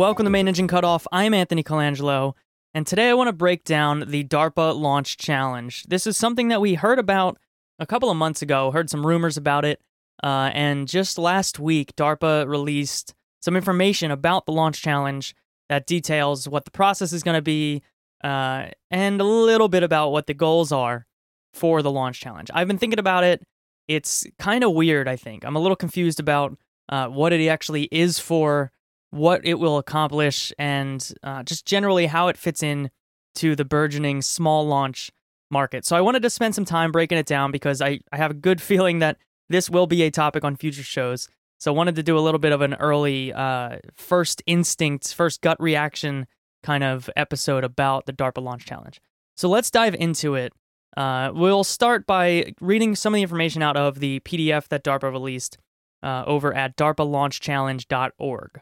Welcome to Main Engine Cutoff. I'm Anthony Colangelo, and today I want to break down the DARPA Launch Challenge. This is something that we heard about a couple of months ago, heard some rumors about it, uh, and just last week, DARPA released some information about the Launch Challenge that details what the process is going to be uh, and a little bit about what the goals are for the Launch Challenge. I've been thinking about it. It's kind of weird, I think. I'm a little confused about uh, what it actually is for what it will accomplish, and uh, just generally how it fits in to the burgeoning small launch market. So I wanted to spend some time breaking it down because I, I have a good feeling that this will be a topic on future shows. So I wanted to do a little bit of an early uh, first instinct, first gut reaction kind of episode about the DARPA Launch Challenge. So let's dive into it. Uh, we'll start by reading some of the information out of the PDF that DARPA released uh, over at darpalaunchchallenge.org.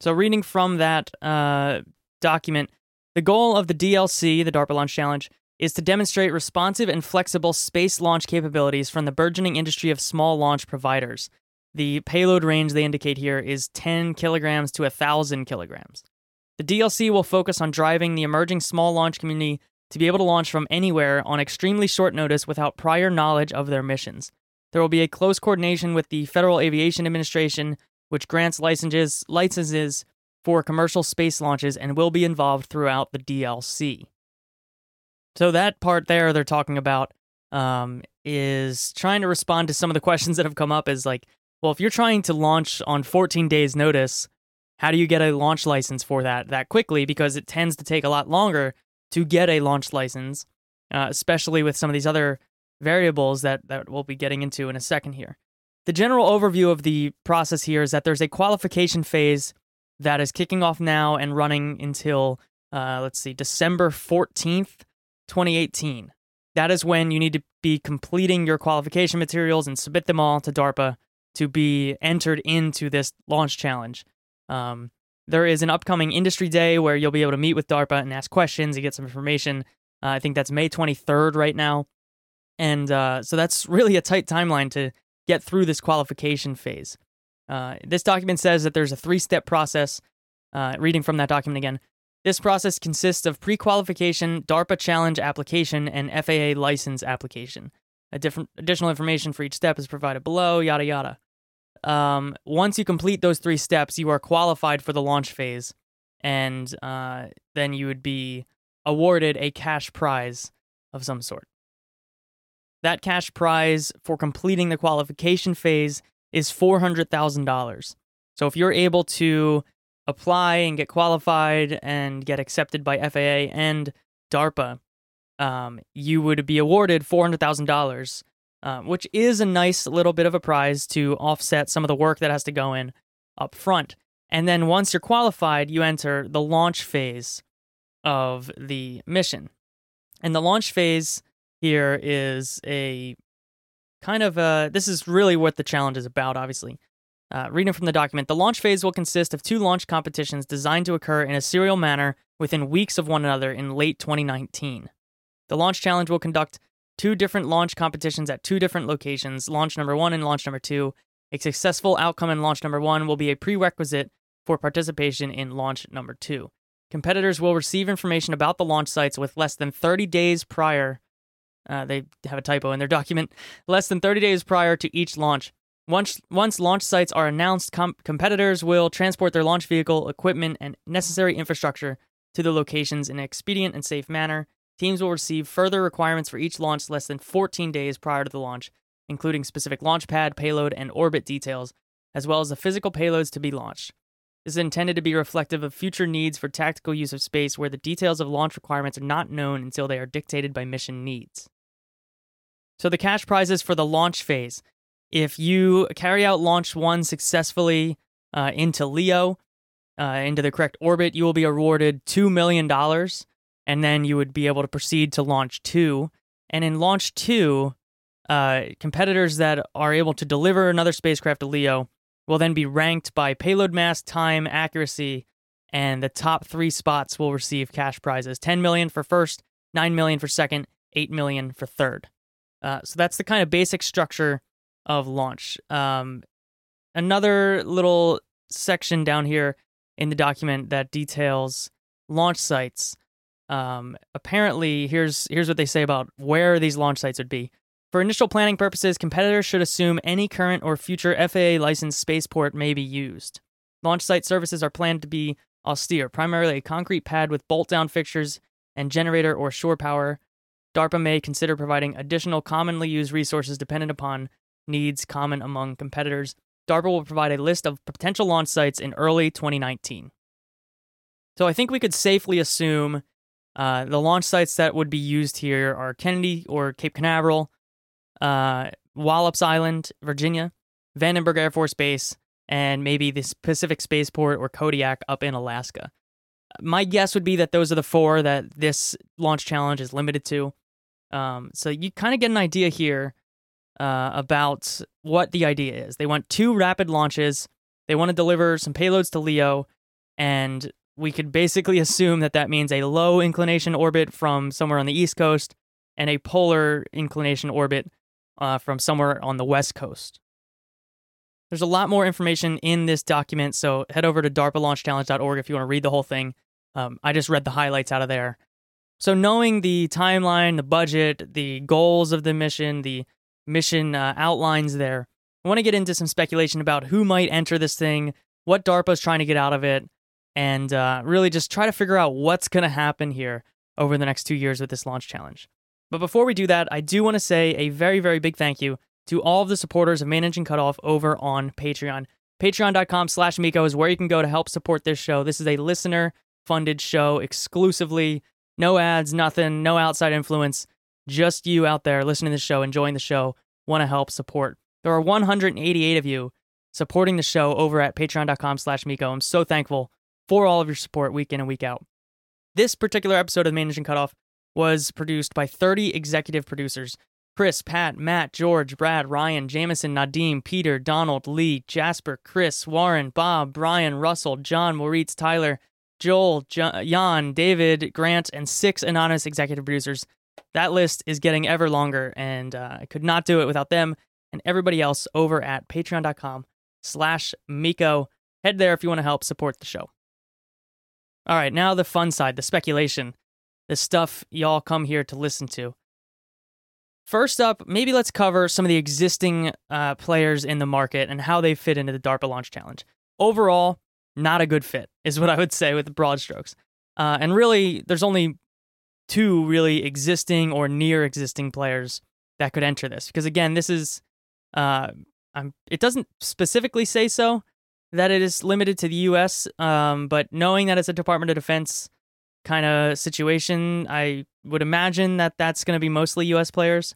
So, reading from that uh, document, the goal of the DLC, the DARPA Launch Challenge, is to demonstrate responsive and flexible space launch capabilities from the burgeoning industry of small launch providers. The payload range they indicate here is 10 kilograms to 1,000 kilograms. The DLC will focus on driving the emerging small launch community to be able to launch from anywhere on extremely short notice without prior knowledge of their missions. There will be a close coordination with the Federal Aviation Administration which grants licenses licenses for commercial space launches and will be involved throughout the DLC. So that part there they're talking about um, is trying to respond to some of the questions that have come up. Is like, well, if you're trying to launch on 14 days' notice, how do you get a launch license for that that quickly? Because it tends to take a lot longer to get a launch license, uh, especially with some of these other variables that that we'll be getting into in a second here. The general overview of the process here is that there's a qualification phase that is kicking off now and running until, uh, let's see, December 14th, 2018. That is when you need to be completing your qualification materials and submit them all to DARPA to be entered into this launch challenge. Um, there is an upcoming industry day where you'll be able to meet with DARPA and ask questions and get some information. Uh, I think that's May 23rd right now. And uh, so that's really a tight timeline to get through this qualification phase. Uh, this document says that there's a three step process. Uh, reading from that document again. This process consists of pre qualification, DARPA challenge application, and FAA license application. A different additional information for each step is provided below, yada yada. Um, once you complete those three steps, you are qualified for the launch phase, and uh, then you would be awarded a cash prize of some sort. That cash prize for completing the qualification phase is $400,000. So if you're able to apply and get qualified and get accepted by FAA and DARPA, um, you would be awarded $400,000, uh, which is a nice little bit of a prize to offset some of the work that has to go in up front. And then once you're qualified, you enter the launch phase of the mission. And the launch phase here is a kind of a, this is really what the challenge is about, obviously. Uh, reading from the document, the launch phase will consist of two launch competitions designed to occur in a serial manner within weeks of one another in late 2019. The launch challenge will conduct two different launch competitions at two different locations, launch number one and launch number two. A successful outcome in launch number one will be a prerequisite for participation in launch number two. Competitors will receive information about the launch sites with less than 30 days prior uh, they have a typo in their document. Less than 30 days prior to each launch. Once, once launch sites are announced, com- competitors will transport their launch vehicle, equipment, and necessary infrastructure to the locations in an expedient and safe manner. Teams will receive further requirements for each launch less than 14 days prior to the launch, including specific launch pad, payload, and orbit details, as well as the physical payloads to be launched. This is intended to be reflective of future needs for tactical use of space where the details of launch requirements are not known until they are dictated by mission needs. So the cash prizes for the launch phase. If you carry out launch one successfully uh, into LEO, uh, into the correct orbit, you will be awarded $2 million. And then you would be able to proceed to launch two. And in launch two, uh, competitors that are able to deliver another spacecraft to LEO will then be ranked by payload mass, time, accuracy, and the top three spots will receive cash prizes 10 million for first, 9 million for second, 8 million for third. Uh, so that's the kind of basic structure of launch. Um, another little section down here in the document that details launch sites. Um, apparently, here's here's what they say about where these launch sites would be. For initial planning purposes, competitors should assume any current or future FAA licensed spaceport may be used. Launch site services are planned to be austere, primarily a concrete pad with bolt down fixtures and generator or shore power. DARPA may consider providing additional commonly used resources dependent upon needs common among competitors. DARPA will provide a list of potential launch sites in early 2019. So I think we could safely assume uh, the launch sites that would be used here are Kennedy or Cape Canaveral, uh, Wallops Island, Virginia, Vandenberg Air Force Base, and maybe the Pacific Spaceport or Kodiak up in Alaska. My guess would be that those are the four that this launch challenge is limited to. Um, so you kind of get an idea here uh, about what the idea is. They want two rapid launches. They want to deliver some payloads to LEO, and we could basically assume that that means a low inclination orbit from somewhere on the east coast and a polar inclination orbit uh, from somewhere on the west coast. There's a lot more information in this document, so head over to darpalaunchchallenge.org if you want to read the whole thing. Um, I just read the highlights out of there. So, knowing the timeline, the budget, the goals of the mission, the mission uh, outlines there, I want to get into some speculation about who might enter this thing, what DARPA is trying to get out of it, and uh, really just try to figure out what's going to happen here over the next two years with this launch challenge. But before we do that, I do want to say a very, very big thank you to all of the supporters of Main Engine Cutoff over on Patreon. Patreon.com slash MECO is where you can go to help support this show. This is a listener funded show exclusively. No ads, nothing, no outside influence. Just you out there listening to the show, enjoying the show, want to help support. There are 188 of you supporting the show over at patreon.com slash MECO. I'm so thankful for all of your support week in and week out. This particular episode of Main Engine Cutoff was produced by 30 executive producers Chris, Pat, Matt, George, Brad, Ryan, Jamison, Nadim, Peter, Donald, Lee, Jasper, Chris, Warren, Bob, Brian, Russell, John, Moritz, Tyler, Joel, Jan, David, Grant, and six anonymous executive producers. That list is getting ever longer, and uh, I could not do it without them and everybody else over at patreon.com slash MECO. Head there if you want to help support the show. All right, now the fun side, the speculation, the stuff y'all come here to listen to. First up, maybe let's cover some of the existing uh, players in the market and how they fit into the DARPA Launch Challenge. Overall, not a good fit, is what I would say with broad strokes. Uh, and really, there's only two really existing or near existing players that could enter this. Because again, this is, uh, it doesn't specifically say so that it is limited to the US, um, but knowing that it's a Department of Defense kind of situation. I would imagine that that's going to be mostly U.S. players.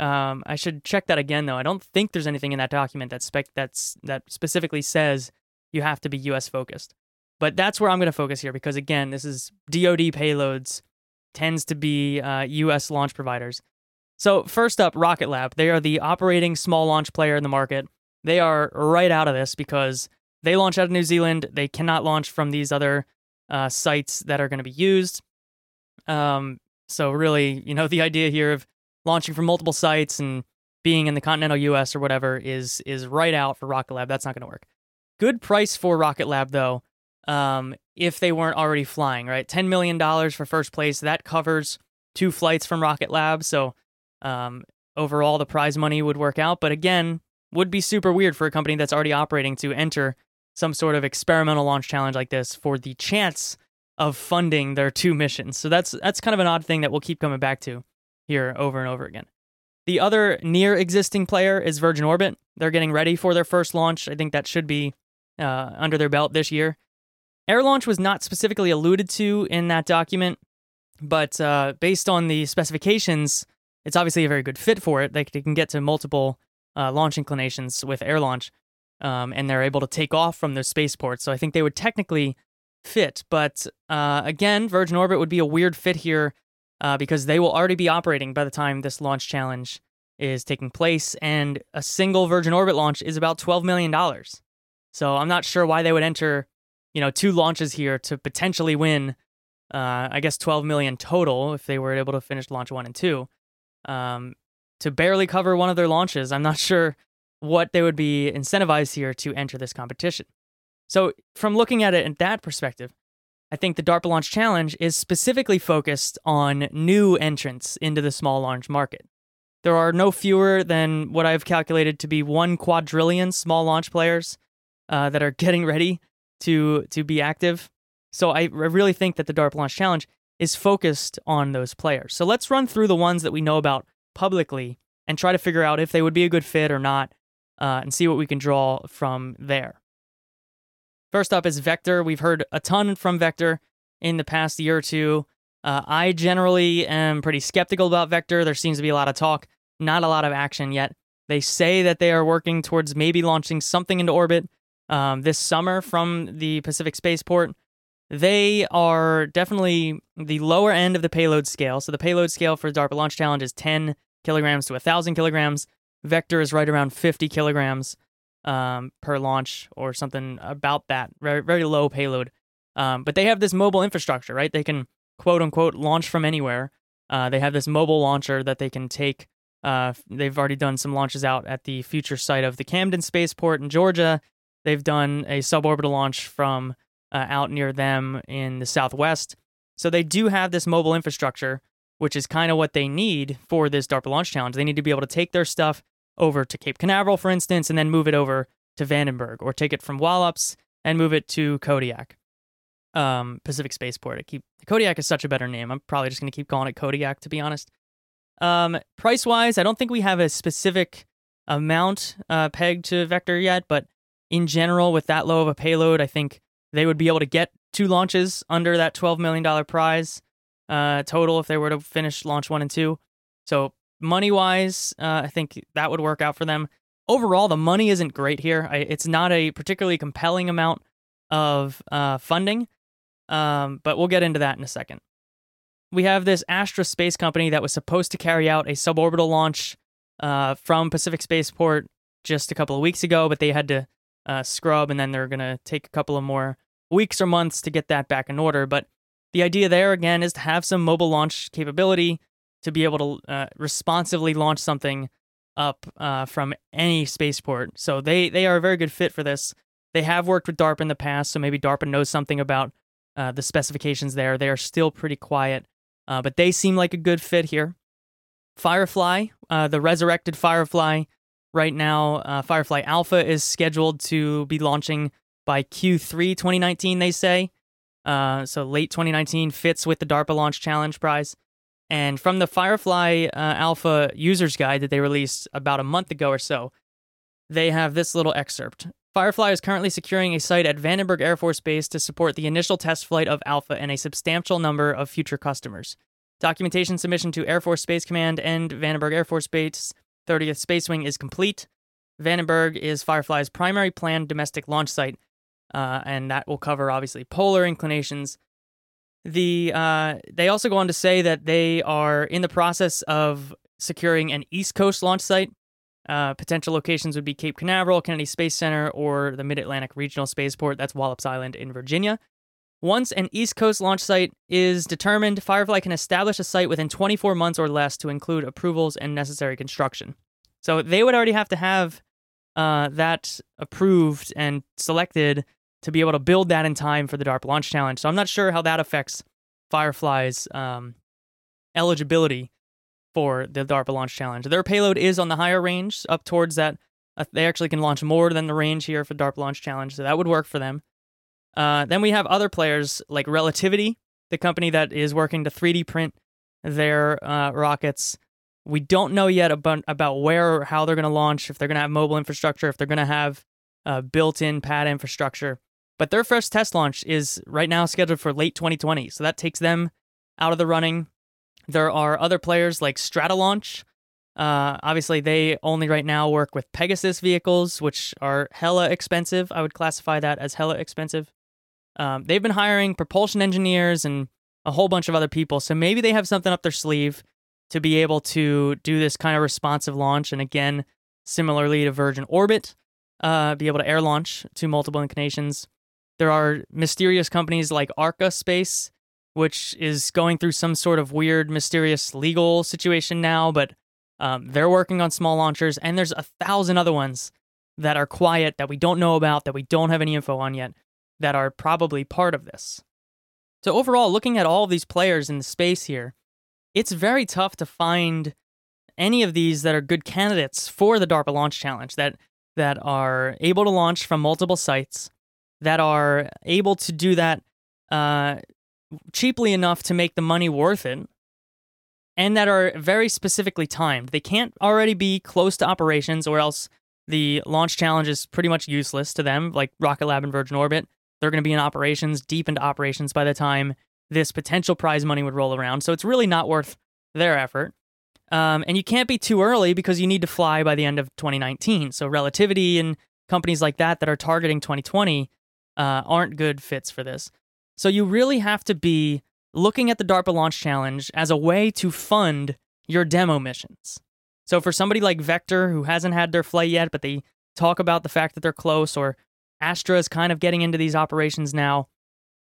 Um, I should check that again, though. I don't think there's anything in that document that spec that's that specifically says you have to be U.S. focused. But that's where I'm going to focus here because again, this is DoD payloads tends to be uh, U.S. launch providers. So first up, Rocket Lab. They are the operating small launch player in the market. They are right out of this because they launch out of New Zealand. They cannot launch from these other uh, sites that are going to be used. Um, so really, you know, the idea here of launching from multiple sites and being in the continental U.S. or whatever is is right out for Rocket Lab. That's not going to work. Good price for Rocket Lab though. Um, if they weren't already flying, right? Ten million dollars for first place. That covers two flights from Rocket Lab. So um, overall, the prize money would work out. But again, would be super weird for a company that's already operating to enter some sort of experimental launch challenge like this for the chance of funding their two missions. So that's that's kind of an odd thing that we'll keep coming back to here over and over again. The other near existing player is Virgin Orbit. They're getting ready for their first launch. I think that should be uh, under their belt this year. Air launch was not specifically alluded to in that document, but uh, based on the specifications, it's obviously a very good fit for it. They, can get to multiple uh, launch inclinations with air launch um, and they're able to take off from their spaceports. So I think they would technically fit. But uh, again, Virgin Orbit would be a weird fit here uh, because they will already be operating by the time this launch challenge is taking place, and a single Virgin Orbit launch is about twelve million dollars. So I'm not sure why they would enter, you know, two launches here to potentially win. Uh, I guess 12 million total if they were able to finish launch one and two. Um, to barely cover one of their launches, I'm not sure what they would be incentivized here to enter this competition. So, from looking at it in that perspective, I think the DARPA Launch Challenge is specifically focused on new entrants into the small launch market. There are no fewer than what I've calculated to be one quadrillion small launch players uh, that are getting ready to to be active. So I really think that the DARPA Launch Challenge is focused on those players. So let's run through the ones that we know about publicly and try to figure out if they would be a good fit or not, uh, and see what we can draw from there. First up is Vector. We've heard a ton from Vector in the past year or two. Uh, I generally am pretty skeptical about Vector. There seems to be a lot of talk, not a lot of action yet. They say that they are working towards maybe launching something into orbit um, this summer from the Pacific Spaceport. They are definitely the lower end of the payload scale. So the payload scale for the DARPA Launch Challenge is 10 kilograms to 1,000 kilograms. Vector is right around 50 kilograms um, per launch or something about that. Very, very low payload. Um, but they have this mobile infrastructure, right? They can quote unquote launch from anywhere. Uh, they have this mobile launcher that they can take. Uh, they've already done some launches out at the future site of the Camden Spaceport in Georgia. They've done a suborbital launch from uh, out near them in the southwest. So they do have this mobile infrastructure, which is kind of what they need for this DARPA launch challenge. They need to be able to take their stuff over to Cape Canaveral, for instance, and then move it over to Vandenberg, or take it from Wallops and move it to Kodiak, um, Pacific Spaceport. I keep Kodiak is such a better name. I'm probably just going to keep calling it Kodiak, to be honest. Um, price wise, I don't think we have a specific amount uh, pegged to Vector yet, but in general, with that low of a payload, I think they would be able to get two launches under that $12 million prize uh, total if they were to finish launch one and two. So, money wise, uh, I think that would work out for them. Overall, the money isn't great here. I, it's not a particularly compelling amount of uh, funding, um, but we'll get into that in a second. We have this Astra Space Company that was supposed to carry out a suborbital launch uh, from Pacific Spaceport just a couple of weeks ago, but they had to uh, scrub, and then they're going to take a couple of more weeks or months to get that back in order. But the idea there, again, is to have some mobile launch capability to be able to uh, responsively launch something up uh, from any spaceport. So they, they are a very good fit for this. They have worked with DARPA in the past, so maybe DARPA knows something about uh, the specifications there. They are still pretty quiet, uh, but they seem like a good fit here. Firefly, uh, the resurrected Firefly, right now. Uh, Firefly Alpha is scheduled to be launching by Q3 2019, they say. Uh, so late 2019 fits with the DARPA Launch Challenge prize. And from the Firefly uh, Alpha user's guide that they released about a month ago or so, they have this little excerpt. Firefly is currently securing a site at Vandenberg Air Force Base to support the initial test flight of Alpha and a substantial number of future customers. Documentation submission to Air Force Space Command and Vandenberg Air Force Base 30th Space Wing is complete. Vandenberg is Firefly's primary planned domestic launch site, uh, and that will cover obviously polar inclinations. The uh, they also go on to say that they are in the process of securing an East Coast launch site. Uh, potential locations would be Cape Canaveral, Kennedy Space Center, or the Mid Atlantic Regional Spaceport. That's Wallops Island in Virginia. Once an East Coast launch site is determined, Firefly can establish a site within 24 months or less to include approvals and necessary construction. So they would already have to have uh, that approved and selected to be able to build that in time for the DARPA Launch Challenge. So I'm not sure how that affects Firefly's um, eligibility for the DARPA Launch Challenge. Their payload is on the higher range, up towards that. Uh, they actually can launch more than the range here for DARPA Launch Challenge, so that would work for them. Uh, then we have other players like Relativity, the company that is working to 3D print their uh, rockets. We don't know yet about, about where or how they're going to launch, if they're going to have mobile infrastructure, if they're going to have uh, built in pad infrastructure. But their first test launch is right now scheduled for late 2020. So that takes them out of the running. There are other players like Stratolaunch. Uh, obviously, they only right now work with Pegasus vehicles, which are hella expensive. I would classify that as hella expensive. Um, they've been hiring propulsion engineers and a whole bunch of other people. So maybe they have something up their sleeve to be able to do this kind of responsive launch. And again, similarly to Virgin Orbit, uh, be able to air launch to multiple inclinations. There are mysterious companies like Arca Space, which is going through some sort of weird, mysterious legal situation now, but um, they're working on small launchers. And there's a thousand other ones that are quiet, that we don't know about, that we don't have any info on yet, that are probably part of this. So, overall, looking at all these players in the space here, it's very tough to find any of these that are good candidates for the DARPA Launch Challenge that, that are able to launch from multiple sites, that are able to do that uh, cheaply enough to make the money worth it, and that are very specifically timed. They can't already be close to operations, or else the launch challenge is pretty much useless to them, like Rocket Lab and Virgin Orbit. They're going to be in operations, deep into operations by the time this potential prize money would roll around. So it's really not worth their effort. Um, and you can't be too early because you need to fly by the end of 2019. So Relativity and companies like that that are targeting 2020 uh, aren't good fits for this. So you really have to be looking at the DARPA Launch Challenge as a way to fund your demo missions. So for somebody like Vector who hasn't had their flight yet, but they talk about the fact that they're close, or Astra is kind of getting into these operations now.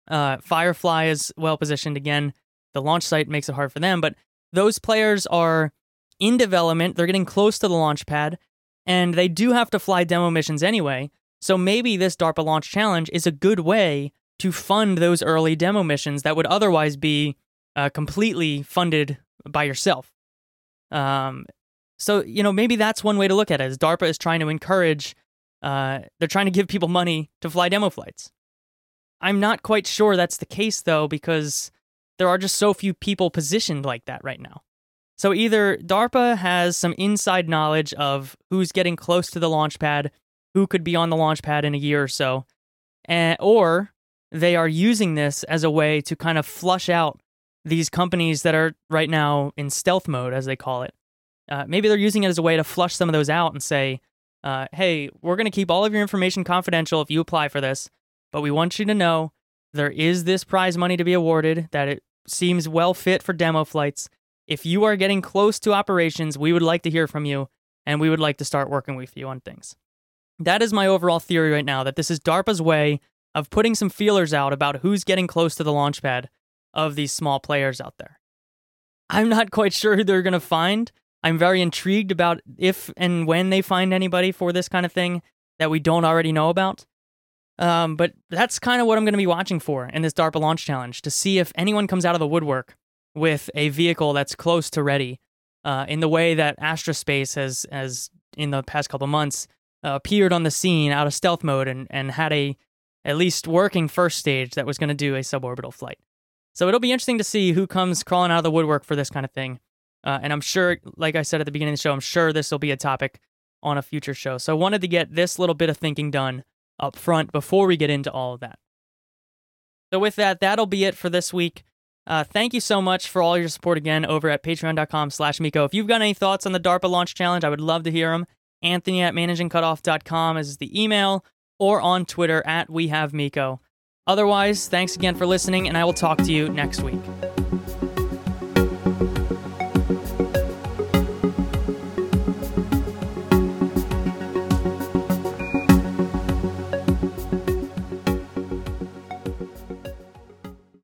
Uh, Firefly is well positioned again. The launch site makes it hard for them, but those players are in development. They're getting close to the launch pad, and they do have to fly demo missions anyway. So maybe this DARPA launch challenge is a good way to fund those early demo missions that would otherwise be uh, completely funded by yourself. Um, so you know maybe that's one way to look at it. Is DARPA is trying to encourage, uh, they're trying to give people money to fly demo flights. I'm not quite sure that's the case though, because there are just so few people positioned like that right now. So either DARPA has some inside knowledge of who's getting close to the launch pad, who could be on the launch pad in a year or so, and, or they are using this as a way to kind of flush out these companies that are right now in stealth mode, as they call it. Uh, maybe they're using it as a way to flush some of those out and say, uh, hey, we're going to keep all of your information confidential if you apply for this, but we want you to know there is this prize money to be awarded, that it seems well fit for demo flights. If you are getting close to operations, we would like to hear from you and we would like to start working with you on things. That is my overall theory right now that this is DARPA's way of putting some feelers out about who's getting close to the launch pad of these small players out there. I'm not quite sure who they're going to find. I'm very intrigued about if and when they find anybody for this kind of thing that we don't already know about. Um, but that's kind of what I'm going to be watching for in this DARPA launch challenge to see if anyone comes out of the woodwork with a vehicle that's close to ready, uh, in the way that Astra Space has, has in the past couple months, uh, appeared on the scene out of stealth mode and, and had a at least working first stage that was going to do a suborbital flight. So it'll be interesting to see who comes crawling out of the woodwork for this kind of thing. Uh, and I'm sure, like I said at the beginning of the show, I'm sure this will be a topic on a future show. So I wanted to get this little bit of thinking done up front before we get into all of that. So with that, that'll be it for this week. Uh, thank you so much for all your support again over at patreon.com slash MECO. If you've got any thoughts on the DARPA launch challenge, I would love to hear them. Anthony at mainenginecutoff.com is the email, or on Twitter at We Have MECO. Otherwise, thanks again for listening, and I will talk to you next week.